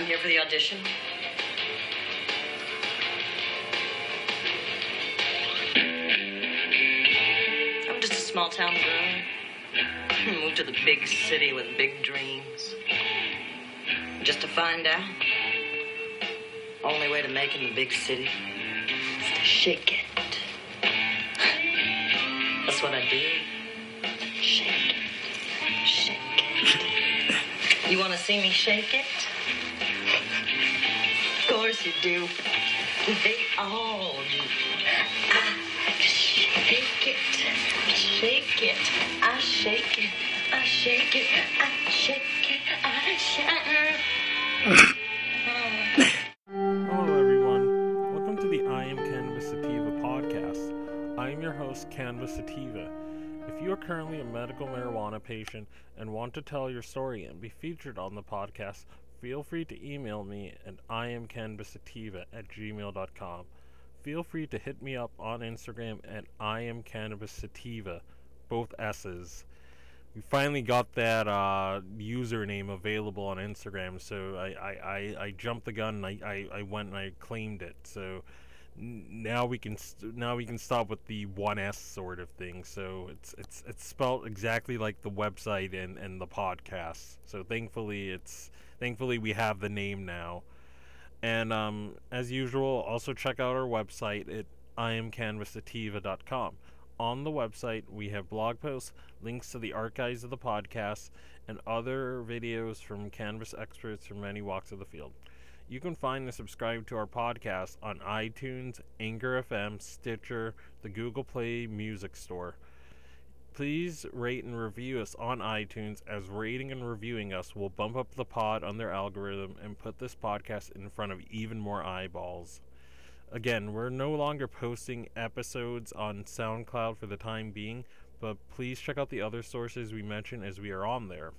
I'm here for the audition. I'm just a small town girl. Moved to the big city with big dreams. Just to find out. Only way to make in the big city is to shake it. That's what I do. Shake it. Shake it. You want to see me shake it? Course you do. They all do. Shake it. Shake it. I shake it. I shake it. I shake it. I shake it. Hello, everyone. Welcome to the I Am Cannabis Sativa podcast. I am your host, Cannabis Sativa. If you are currently a medical marijuana patient and want to tell your story and be featured on the podcast, feel free to email me at iamcannabisativa at gmail.com. Feel free to hit me up on Instagram at iamcannabisativa, both S's. We finally got that uh, username available on Instagram, so I, I, I, I jumped the gun and I, I, I went and I claimed it. So now we can st- now we can stop with the one S sort of thing. So it's it's it's spelled exactly like the website and, and the podcast. So thankfully it's thankfully we have the name now. And um, as usual, also check out our website at iamcannabisativa.com. On the website, we have blog posts, links to the archives of the podcast, and other videos from cannabis experts from many walks of the field. You can find and subscribe to our podcast on iTunes, Anchor FM, Stitcher, the Google Play Music Store. Please rate and review us on iTunes, as rating and reviewing us will bump up the pod on their algorithm and put this podcast in front of even more eyeballs. Again, we're no longer posting episodes on SoundCloud for the time being, but please check out the other sources we mentioned as we are on there.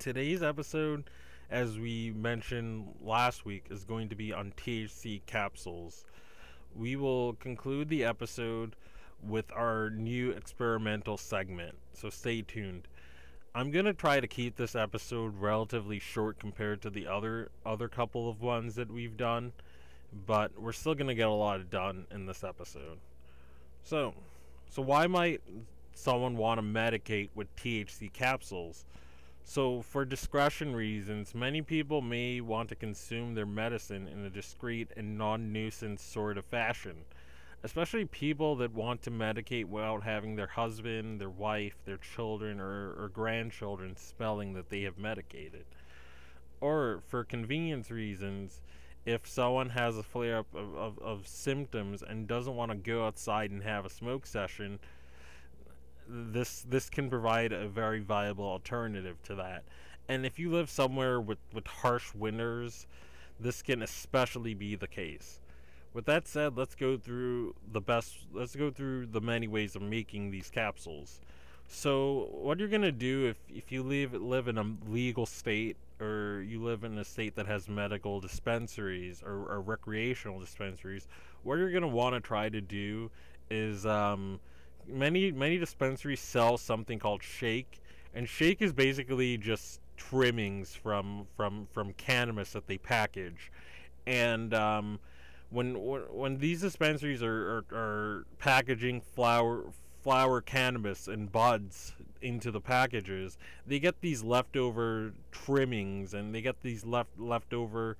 Today's episode, as we mentioned last week, is going to be on THC capsules. We will conclude the episode with our new experimental segment, so stay tuned. I'm gonna try to keep this episode relatively short compared to the other other couple of ones that we've done, but we're still gonna get a lot done in this episode. So, so why might someone want to medicate with THC capsules? So, for discretion reasons, many people may want to consume their medicine in a discreet and non nuisance sort of fashion especially people that want to medicate without having their husband, their wife, their children, or, or grandchildren spelling that they have medicated. Or for convenience reasons, if someone has a flare up of, of, of symptoms and doesn't want to go outside and have a smoke session, this this can provide a very viable alternative to that. And if you live somewhere with, with harsh winters, this can especially be the case with that said, let's go through the best. Let's go through the many ways of making these capsules. So, what you're gonna do if if you live live in a legal state or you live in a state that has medical dispensaries or, or recreational dispensaries, what you're gonna want to try to do is um, many many dispensaries sell something called shake, and shake is basically just trimmings from from from cannabis that they package, and um, when when these dispensaries are, are, are packaging flower flower cannabis and buds into the packages, they get these leftover trimmings and they get these left leftover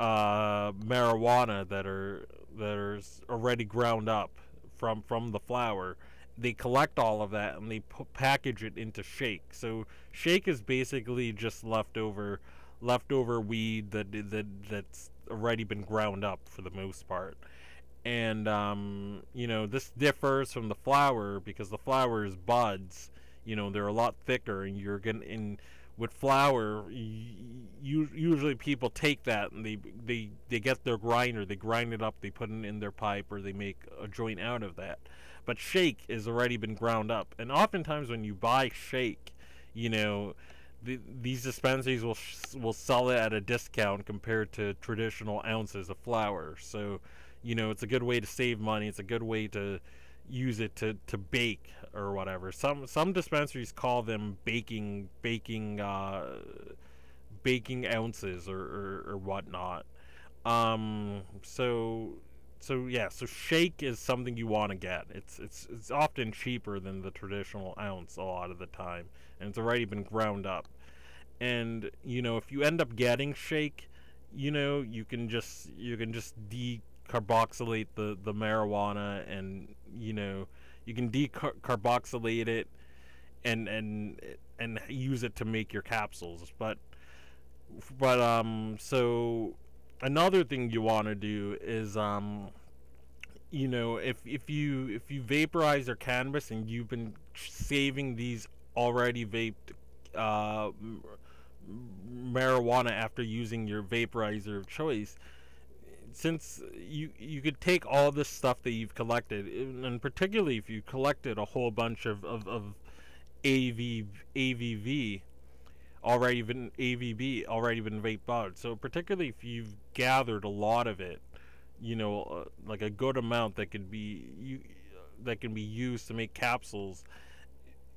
uh, marijuana that are that are already ground up from from the flower. They collect all of that and they p- package it into shake. So shake is basically just leftover leftover weed that that that's already been ground up for the most part. And um, you know, this differs from the flower because the flower is buds. You know, they're a lot thicker, and you're gonna in with flower. You, usually people take that and they they they get their grinder, they grind it up, they put it in their pipe, or they make a joint out of that. But shake has already been ground up, and oftentimes when you buy shake, you know the, these dispensaries will will sell it at a discount compared to traditional ounces of flower. So, you know, it's a good way to save money. It's a good way to use it to, to bake or whatever. Some some dispensaries call them baking baking uh, baking ounces or, or, or whatnot. Um, so so yeah, so shake is something you want to get. It's it's it's often cheaper than the traditional ounce a lot of the time, and it's already been ground up. And you know, if you end up getting shake, you know, you can just you can just decarboxylate the the marijuana, and you know, you can decarboxylate it, and and and use it to make your capsules. But but um, so another thing you want to do is um you know if if you if you vaporize your cannabis and you've been saving these already vaped uh, marijuana after using your vaporizer of choice since you you could take all this stuff that you've collected and particularly if you collected a whole bunch of, of, of AV, AVV already been AVB already been vape bud. So particularly if you've gathered a lot of it, you know, uh, like a good amount that can be you that can be used to make capsules.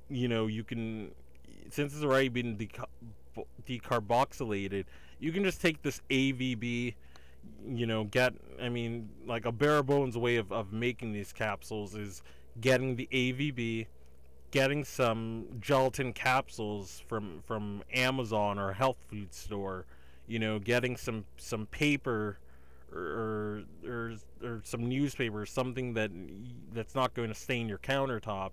You know, you can since it's already been deca- decarboxylated, you can just take this AVB. You know, get I mean, like a bare bones way of, of making these capsules is getting the AVB getting some gelatin capsules from from Amazon or a health food store, you know, getting some some paper or or or some newspaper, something that that's not going to stain your countertop.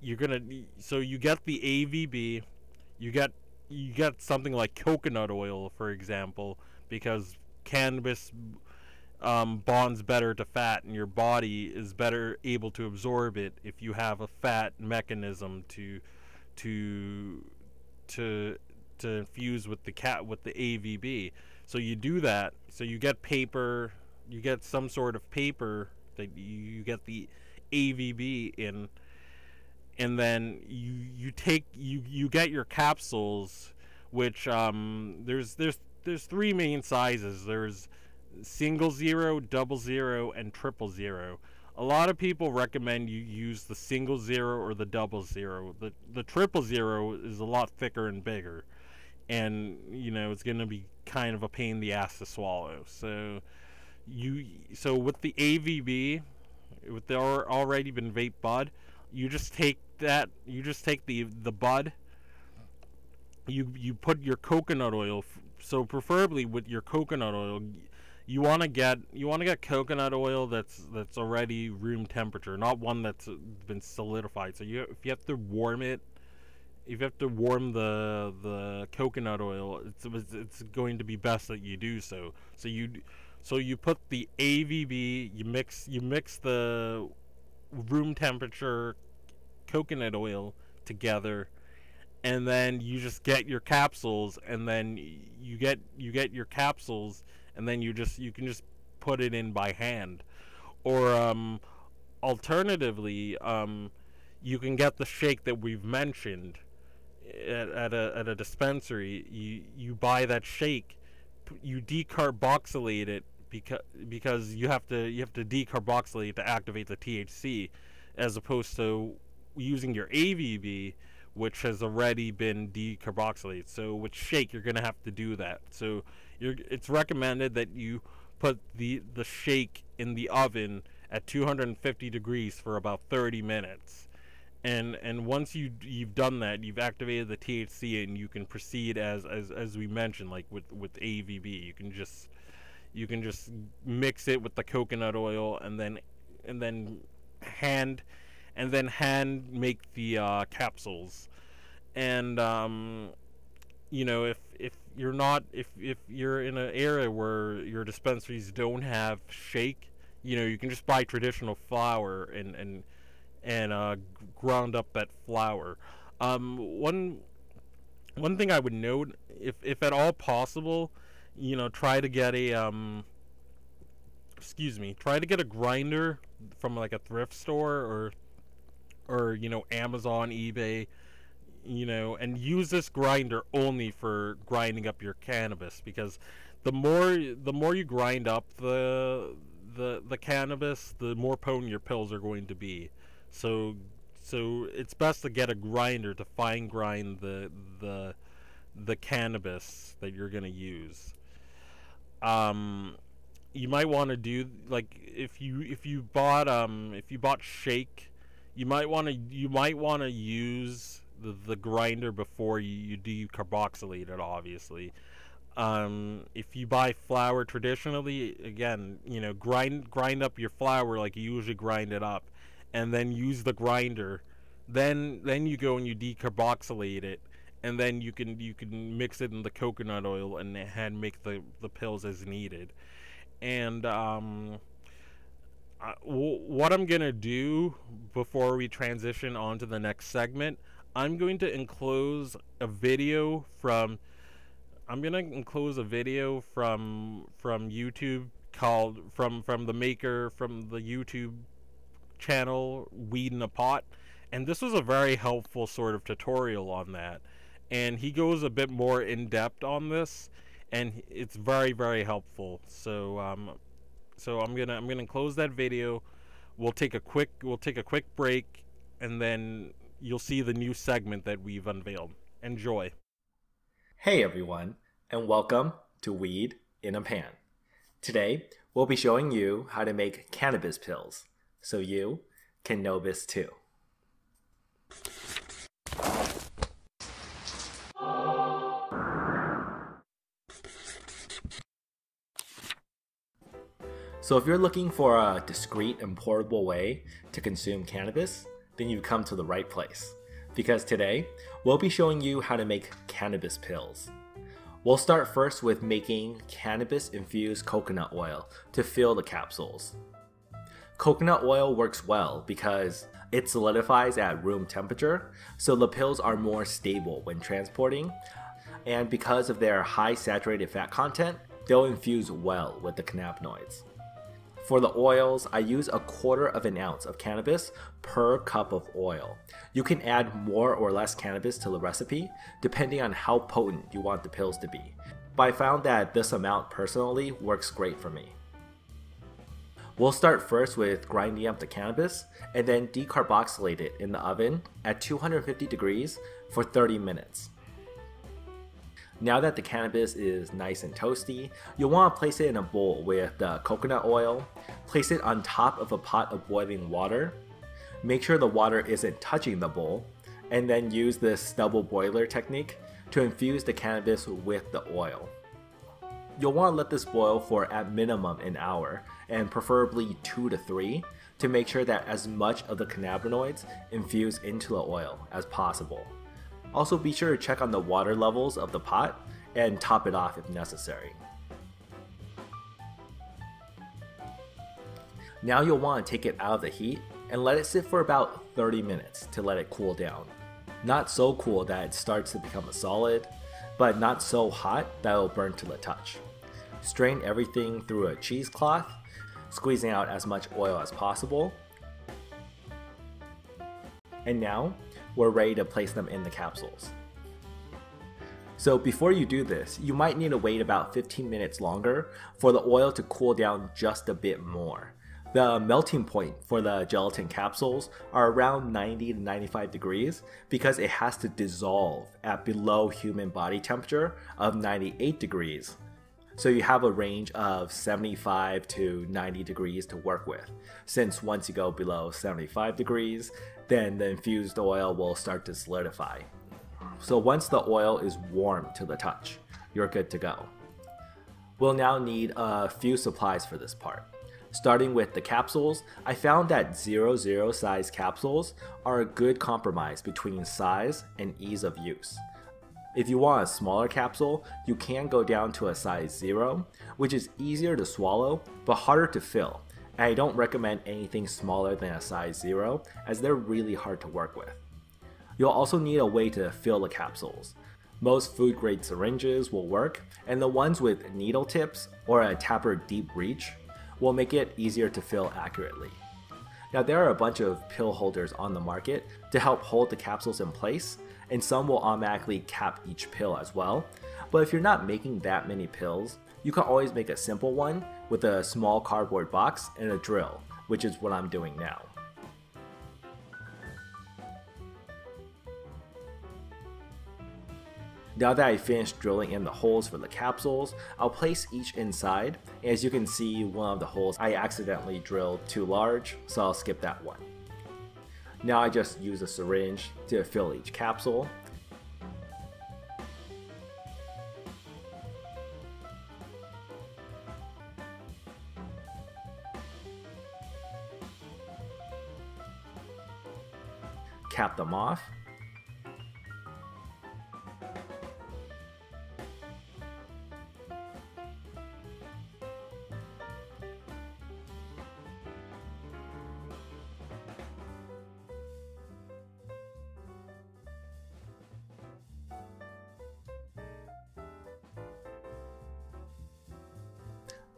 You're gonna so you get the AVB, you get you get something like coconut oil, for example, because cannabis um, bonds better to fat, and your body is better able to absorb it if you have a fat mechanism to to to to infuse with the cat with the AVB. So you do that. So you get paper, you get some sort of paper that you get the AVB in, and then you you take you you get your capsules, which um there's there's there's three main sizes. There's single zero, double zero, and triple zero. A lot of people recommend you use the single zero or the double zero. The the triple zero is a lot thicker and bigger, and you know it's going to be kind of a pain in the ass to swallow. So you so with the AVB, with the already been vape bud, you just take that. You just take the the bud. You you put your coconut oil. So preferably with your coconut oil, you want to get you want to get coconut oil that's that's already room temperature, not one that's uh, been solidified. So you if you have to warm it, if you have to warm the the coconut oil, it's it's going to be best that you do so. So you so you put the AVB, you mix you mix the room temperature coconut oil together and then you just get your capsules and then you get you get your capsules and then you just you can just put it in by hand. Or um, alternatively um, you can get the shake that we've mentioned at, at, a, at a dispensary. You you buy that shake you decarboxylate it because because you have to you have to decarboxylate to activate the THC as opposed to using your AVB which has already been decarboxylated. So with shake you're going to have to do that. So you're, it's recommended that you put the the shake in the oven at 250 degrees for about 30 minutes. And and once you you've done that, you've activated the THC and you can proceed as as as we mentioned like with with AVB. You can just you can just mix it with the coconut oil and then and then hand and then hand make the uh, capsules. And um, you know if if you're not if if you're in an area where your dispensaries don't have shake, you know you can just buy traditional flower and and and uh, ground up that flower. Um, one one thing I would note, if if at all possible, you know, try to get a um, excuse me, try to get a grinder from like a thrift store or or you know Amazon, eBay you know, and use this grinder only for grinding up your cannabis because the more the more you grind up the the the cannabis, the more potent your pills are going to be. So so it's best to get a grinder to fine grind the the the cannabis that you're gonna use. Um, you might want to do like if you if you bought um if you bought shake, you might want to you might want to use the the grinder before you, you decarboxylate it. Obviously, um, if you buy flower traditionally, again, you know, grind grind up your flower like you usually grind it up, and then use the grinder. Then then you go and you decarboxylate it, and then you can you can mix it in the coconut oil and and make the the pills as needed. And um, uh, w- what I'm gonna do before we transition on to the next segment, I'm going to enclose a video from. I'm gonna enclose a video from from YouTube called from from the maker from the YouTube channel Weed in a Pot, and this was a very helpful sort of tutorial on that. And he goes a bit more in depth on this, and it's very very helpful. So um, so I'm gonna I'm gonna close that video. We'll take a quick we'll take a quick break, and then you'll see the new segment that we've unveiled. Enjoy. Hey everyone, and welcome to Weed in a Pan. Today, we'll be showing you how to make cannabis pills so you can know this too. So, if you're looking for a discreet and portable way to consume cannabis, then you've come to the right place. Because today, we'll be showing you how to make cannabis pills. We'll start first with making cannabis infused coconut oil to fill the capsules. Coconut oil works well because it solidifies at room temperature, so the pills are more stable when transporting, and because of their high saturated fat content, they'll infuse well with the cannabinoids. For the oils, I use a quarter of an ounce of cannabis per cup of oil. You can add more or less cannabis to the recipe, depending on how potent you want the pills to be. But I found that this amount personally works great for me. We'll start first with grinding up the cannabis and then decarboxylate it in the oven at 250 degrees for 30 minutes. Now that the cannabis is nice and toasty, you'll want to place it in a bowl with the coconut oil, place it on top of a pot of boiling water, make sure the water isn't touching the bowl, and then use this double boiler technique to infuse the cannabis with the oil. You'll want to let this boil for at minimum an hour, and preferably 2 to 3, to make sure that as much of the cannabinoids infuse into the oil as possible. Also be sure to check on the water levels of the pot and top it off if necessary. Now you'll want to take it out of the heat and let it sit for about 30 minutes to let it cool down. Not so cool that it starts to become a solid, but not so hot that it'll burn to the touch. Strain everything through a cheesecloth, squeezing out as much oil as possible. And now we're ready to place them in the capsules. So before you do this, you might need to wait about 15 minutes longer for the oil to cool down just a bit more. The melting point for the gelatin capsules are around 90 to 95 degrees because it has to dissolve at below human body temperature of 98 degrees. So you have a range of 75 to 90 degrees to work with. Since once you go below 75 degrees, then the infused oil will start to solidify. So once the oil is warm to the touch, you're good to go. We'll now need a few supplies for this part. Starting with the capsules, I found that 00 size capsules are a good compromise between size and ease of use. If you want a smaller capsule, you can go down to a size 0, which is easier to swallow but harder to fill, and I don't recommend anything smaller than a size 0 as they're really hard to work with. You'll also need a way to fill the capsules. Most food grade syringes will work, and the ones with needle tips or a tapper deep reach will make it easier to fill accurately. Now there are a bunch of pill holders on the market to help hold the capsules in place, and some will automatically cap each pill as well. But if you're not making that many pills, you can always make a simple one with a small cardboard box and a drill, which is what I'm doing now. Now that I finished drilling in the holes for the capsules, I'll place each inside. As you can see, one of the holes I accidentally drilled too large, so I'll skip that one. Now I just use a syringe to fill each capsule. Cap them off.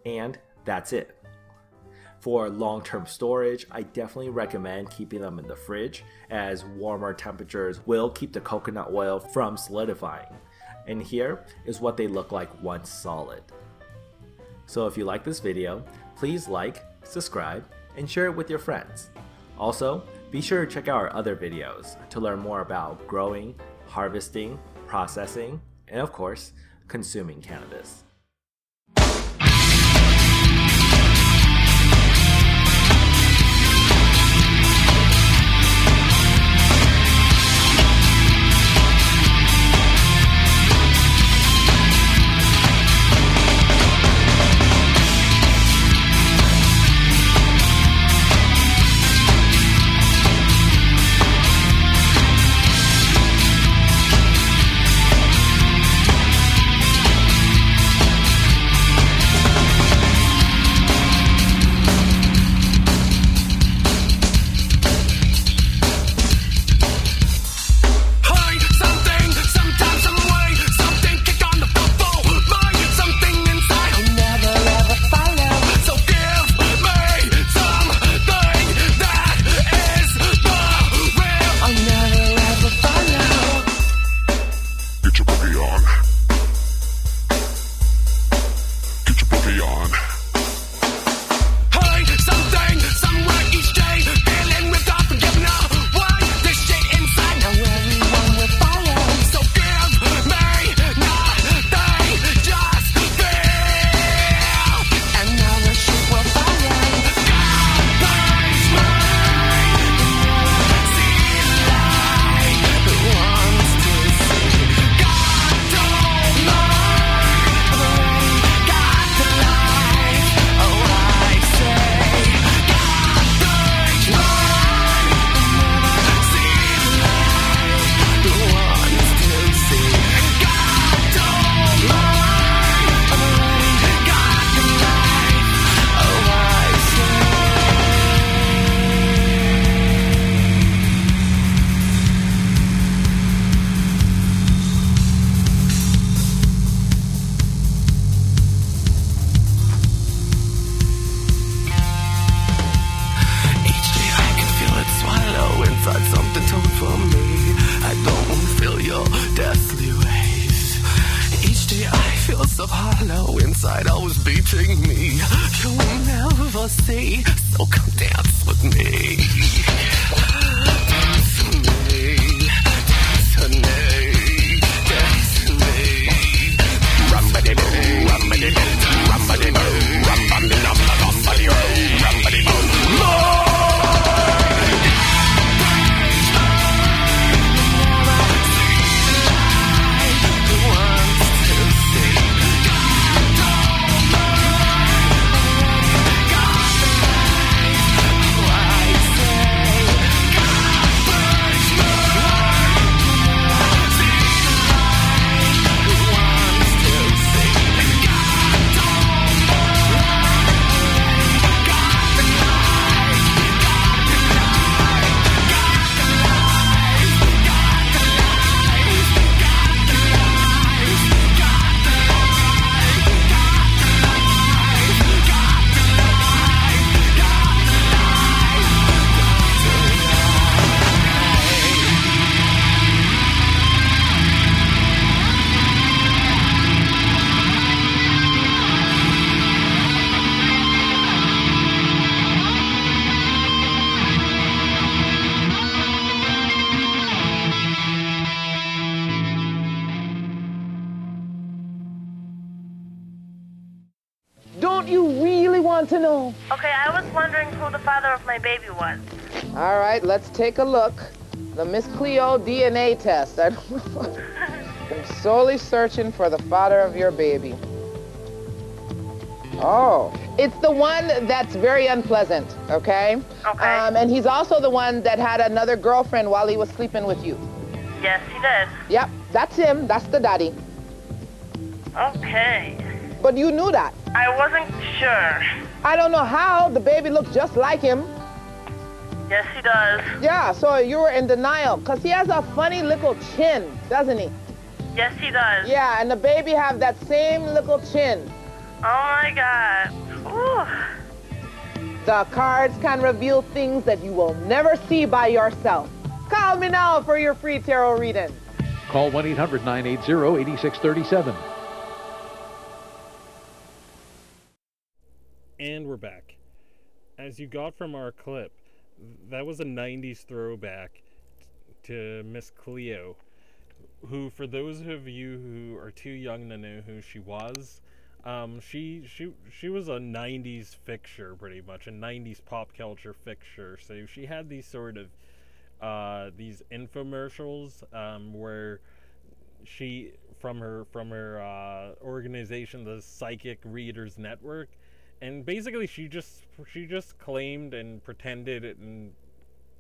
And that's it. For long term storage, I definitely recommend keeping them in the fridge as warmer temperatures will keep the coconut oil from solidifying. And here is what they look like once solid. So if you like this video, please like, subscribe, and share it with your friends. Also, be sure to check out our other videos to learn more about growing, harvesting, processing, and of course, consuming cannabis. Was. All right, let's take a look. The Miss Cleo DNA test. I. I'm solely searching for the father of your baby. Oh, it's the one that's very unpleasant, okay? Okay. Um, and he's also the one that had another girlfriend while he was sleeping with you. Yes, he did. Yep, that's him. That's the daddy. Okay. But you knew that. I wasn't sure. I don't know how. The baby looked just like him. Yes, he does. Yeah, so you were in denial because he has a funny little chin, doesn't he? Yes, he does. Yeah, and the baby have that same little chin. Oh my God. Ooh. The cards can reveal things that you will never see by yourself. Call me now for your free tarot reading. Call 1 800 980 8637. And we're back. As you got from our clip, that was a 90s throwback to Miss Cleo, who, for those of you who are too young to know who she was, um, she she she was a 90s fixture pretty much, a 90s pop culture fixture. So she had these sort of uh, these infomercials um, where she from her from her uh, organization, the Psychic Readers Network, and basically she just she just claimed and pretended and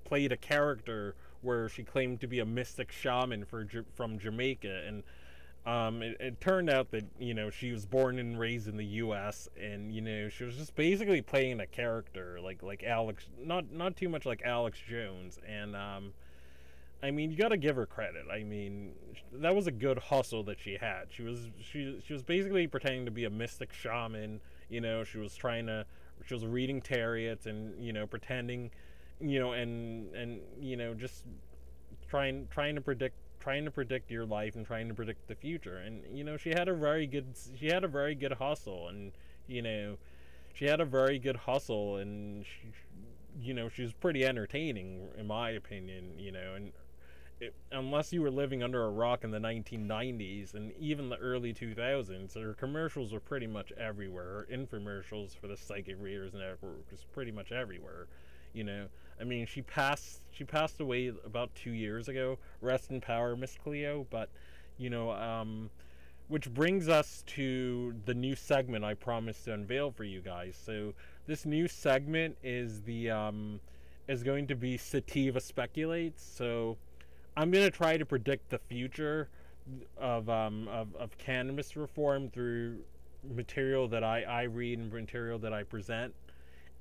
played a character where she claimed to be a mystic shaman for from Jamaica and um, it, it turned out that you know she was born and raised in the U.S. and you know she was just basically playing a character like like Alex not not too much like Alex Jones and um, I mean, you got to give her credit. I mean, that was a good hustle that she had. She was she she was basically pretending to be a mystic shaman. You know, she was trying to she was reading tariots and you know pretending, you know, and and you know just trying trying to predict trying to predict your life and trying to predict the future. And you know, she had a very good she had a very good hustle and you know, she had a very good hustle and she you know, she was pretty entertaining in my opinion, you know, and it, unless you were living under a rock in the 1990s and even the early 2000s, her commercials were pretty much everywhere. Her infomercials for the Psychic Readers Network was pretty much everywhere. You know, I mean, she passed she passed away about two years ago. Rest in power, Miss Cleo. But you know, um, which brings us to the new segment I promised to unveil for you guys. So this new segment is the um, is going to be Sativa speculates. So I'm gonna try to predict the future of um, of, of cannabis reform through material that I, I read and material that I present.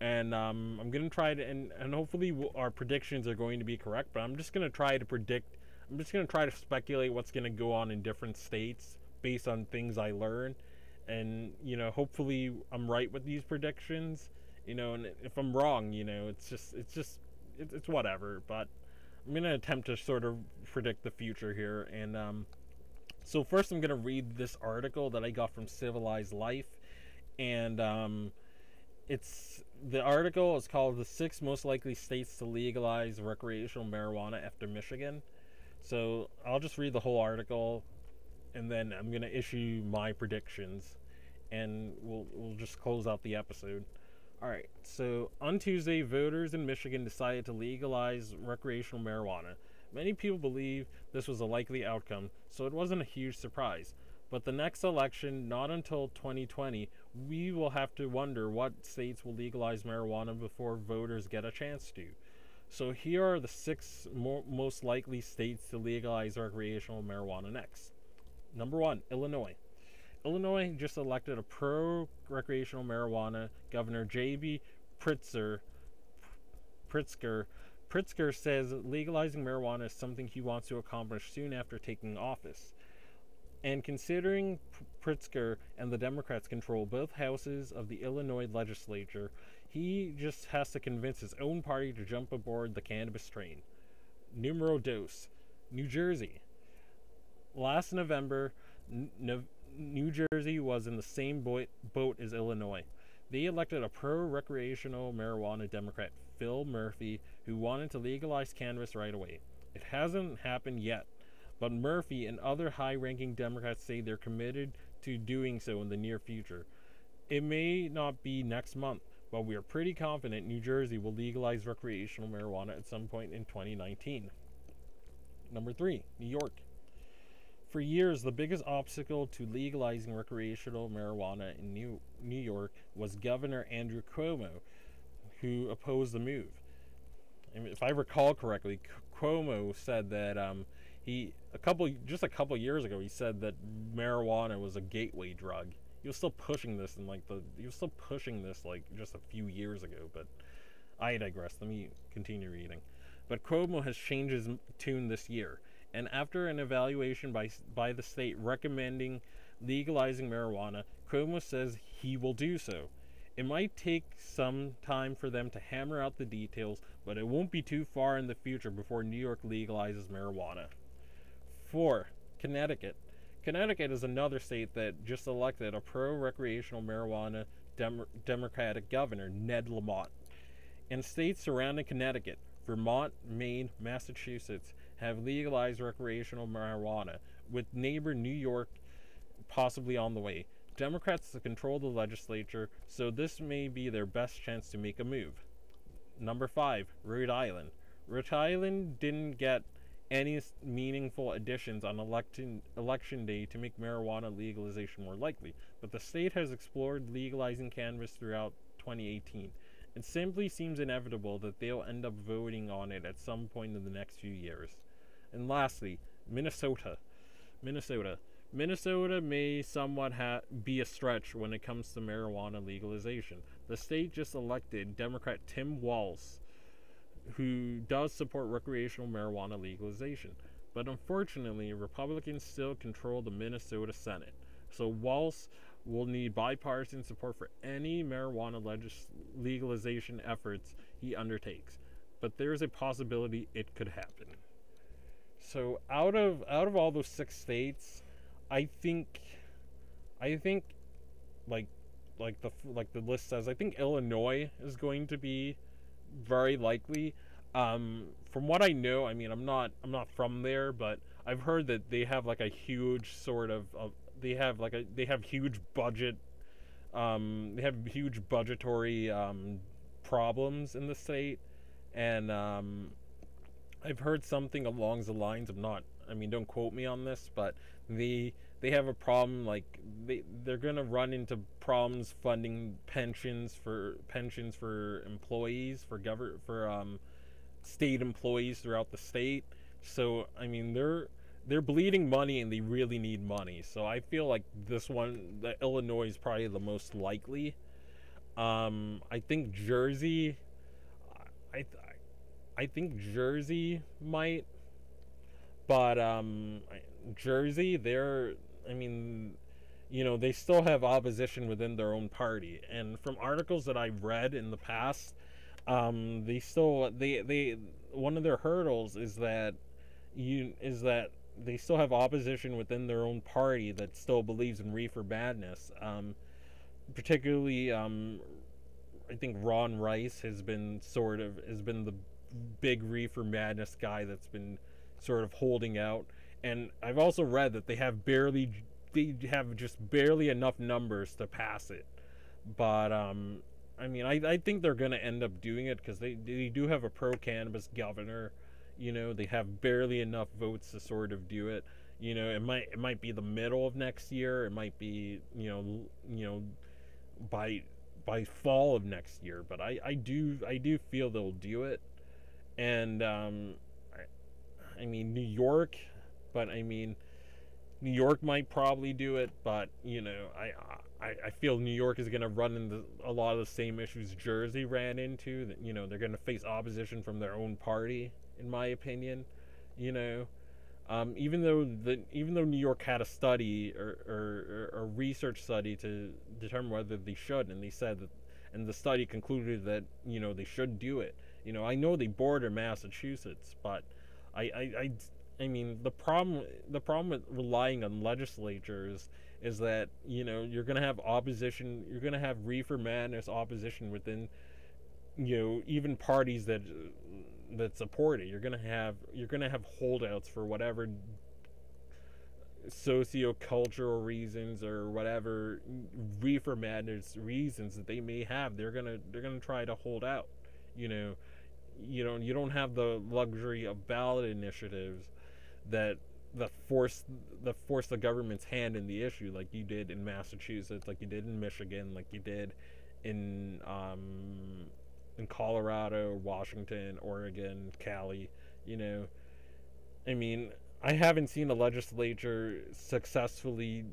And um, I'm gonna try to and, and hopefully w- our predictions are going to be correct. But I'm just gonna try to predict. I'm just gonna try to speculate what's gonna go on in different states based on things I learn. And you know, hopefully I'm right with these predictions. You know, and if I'm wrong, you know, it's just it's just it's, it's whatever. But I'm gonna attempt to sort of predict the future here, and um, so first I'm gonna read this article that I got from Civilized Life, and um, it's the article is called "The Six Most Likely States to Legalize Recreational Marijuana After Michigan." So I'll just read the whole article, and then I'm gonna issue my predictions, and we'll we'll just close out the episode. All right. So on Tuesday, voters in Michigan decided to legalize recreational marijuana. Many people believe this was a likely outcome, so it wasn't a huge surprise. But the next election, not until 2020, we will have to wonder what states will legalize marijuana before voters get a chance to. So here are the six mo- most likely states to legalize recreational marijuana next. Number one, Illinois. Illinois just elected a pro recreational marijuana governor, J.B. Pritzker. Pritzker. Pritzker says legalizing marijuana is something he wants to accomplish soon after taking office. And considering Pritzker and the Democrats control both houses of the Illinois legislature, he just has to convince his own party to jump aboard the cannabis train. Numero dos, New Jersey. Last November, N- Nov- New Jersey was in the same boat, boat as Illinois. They elected a pro recreational marijuana Democrat, Phil Murphy, who wanted to legalize cannabis right away. It hasn't happened yet, but Murphy and other high ranking Democrats say they're committed to doing so in the near future. It may not be next month, but we are pretty confident New Jersey will legalize recreational marijuana at some point in 2019. Number three, New York. For years, the biggest obstacle to legalizing recreational marijuana in New, New York was Governor Andrew Cuomo, who opposed the move. And if I recall correctly, Cuomo said that um, he a couple just a couple years ago he said that marijuana was a gateway drug. He was still pushing this in like the he was still pushing this like just a few years ago, but I digress. Let me continue reading. But Cuomo has changed his tune this year, and after an evaluation by by the state recommending legalizing marijuana, Cuomo says he will do so. It might take some time for them to hammer out the details, but it won't be too far in the future before New York legalizes marijuana. 4. Connecticut. Connecticut is another state that just elected a pro recreational marijuana dem- Democratic governor, Ned Lamont. And states surrounding Connecticut, Vermont, Maine, Massachusetts, have legalized recreational marijuana, with neighbor New York possibly on the way. Democrats control the legislature, so this may be their best chance to make a move. Number 5. Rhode Island. Rhode Island didn't get any meaningful additions on election election day to make marijuana legalization more likely, but the state has explored legalizing cannabis throughout 2018. It simply seems inevitable that they'll end up voting on it at some point in the next few years. And lastly, Minnesota. Minnesota. Minnesota may somewhat ha- be a stretch when it comes to marijuana legalization. The state just elected Democrat Tim Walz, who does support recreational marijuana legalization. But unfortunately, Republicans still control the Minnesota Senate. So Walz will need bipartisan support for any marijuana legis- legalization efforts he undertakes. But there's a possibility it could happen. So out of out of all those six states, I think I think like like the like the list says, I think Illinois is going to be very likely. Um, from what I know, I mean, I'm not I'm not from there, but I've heard that they have like a huge sort of, of they have like a they have huge budget um, they have huge budgetary um, problems in the state, and um, I've heard something along the lines of not. I mean, don't quote me on this, but they they have a problem like they they're gonna run into problems funding pensions for pensions for employees for govern for um state employees throughout the state. So I mean they're they're bleeding money and they really need money. So I feel like this one, the Illinois is probably the most likely. Um, I think Jersey, I, I, I think Jersey might, but um, Jersey, they're, I mean, you know, they still have opposition within their own party, and from articles that I've read in the past, um, they still they they one of their hurdles is that you is that they still have opposition within their own party that still believes in reefer madness. Um, particularly, um, I think Ron Rice has been sort of has been the big reefer madness guy that's been sort of holding out. And I've also read that they have barely they have just barely enough numbers to pass it. But um, I mean, I, I think they're going to end up doing it because they, they do have a pro cannabis governor. You know, they have barely enough votes to sort of do it. You know, it might it might be the middle of next year. It might be you know you know by by fall of next year. But I, I do I do feel they'll do it. And um, I, I mean New York, but I mean New York might probably do it, but you know, I I, I feel New York is going to run into a lot of the same issues Jersey ran into. That you know they're going to face opposition from their own party, in my opinion. You know, um, even though the even though New York had a study or, a research study to determine whether they should, and they said that, and the study concluded that you know they should do it. You know, I know they border Massachusetts, but I I, I I mean, the problem the problem with relying on legislatures is that you know you're gonna have opposition. You're gonna have reefer madness opposition within, you know, even parties that that support it. You're gonna have you're gonna have holdouts for whatever socio-cultural reasons or whatever reefer madness reasons that they may have they're gonna they're gonna try to hold out you know you know you don't have the luxury of ballot initiatives that that force that force the government's hand in the issue like you did in Massachusetts like you did in Michigan like you did in um in Colorado Washington Oregon Cali you know I mean I haven't seen a legislature successfully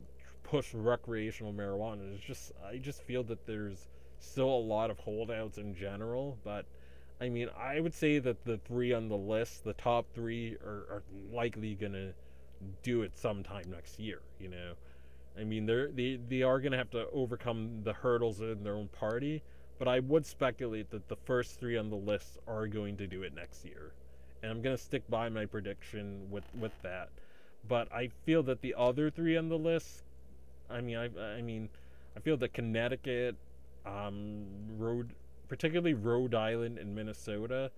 push recreational marijuana. It's just I just feel that there's still a lot of holdouts in general, but I mean I would say that the three on the list, the top three, are, are likely gonna do it sometime next year. You know, I mean they're they they are gonna have to overcome the hurdles in their own party, but I would speculate that the first three on the list are going to do it next year and I'm gonna stick by my prediction with with that. But I feel that the other three on the list, I mean, I I mean, I feel that Connecticut, um, particularly Rhode Island and Minnesota,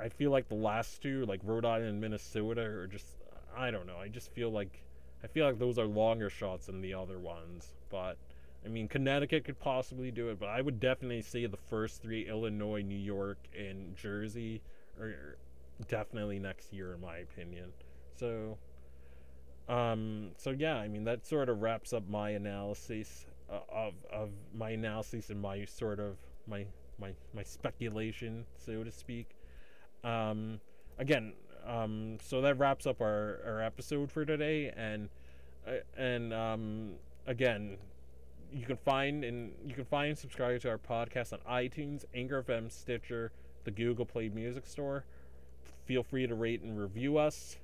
I feel like the last two, like Rhode Island and Minnesota, are just I don't know. I just feel like I feel like those are longer shots than the other ones, but. I mean, Connecticut could possibly do it, but I would definitely say the first three Illinois, New York, and Jersey are definitely next year in my opinion. So um so yeah, I mean that sort of wraps up my analysis of of my analysis and my sort of my my my speculation, so to speak. Um again, um so that wraps up our our episode for today and uh, and um again, you can find and you can find and subscribe to our podcast on iTunes, Anchor FM, Stitcher, the Google Play Music Store feel free to rate and review us.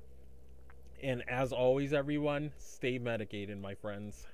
And as always, everyone, stay medicated, my friends.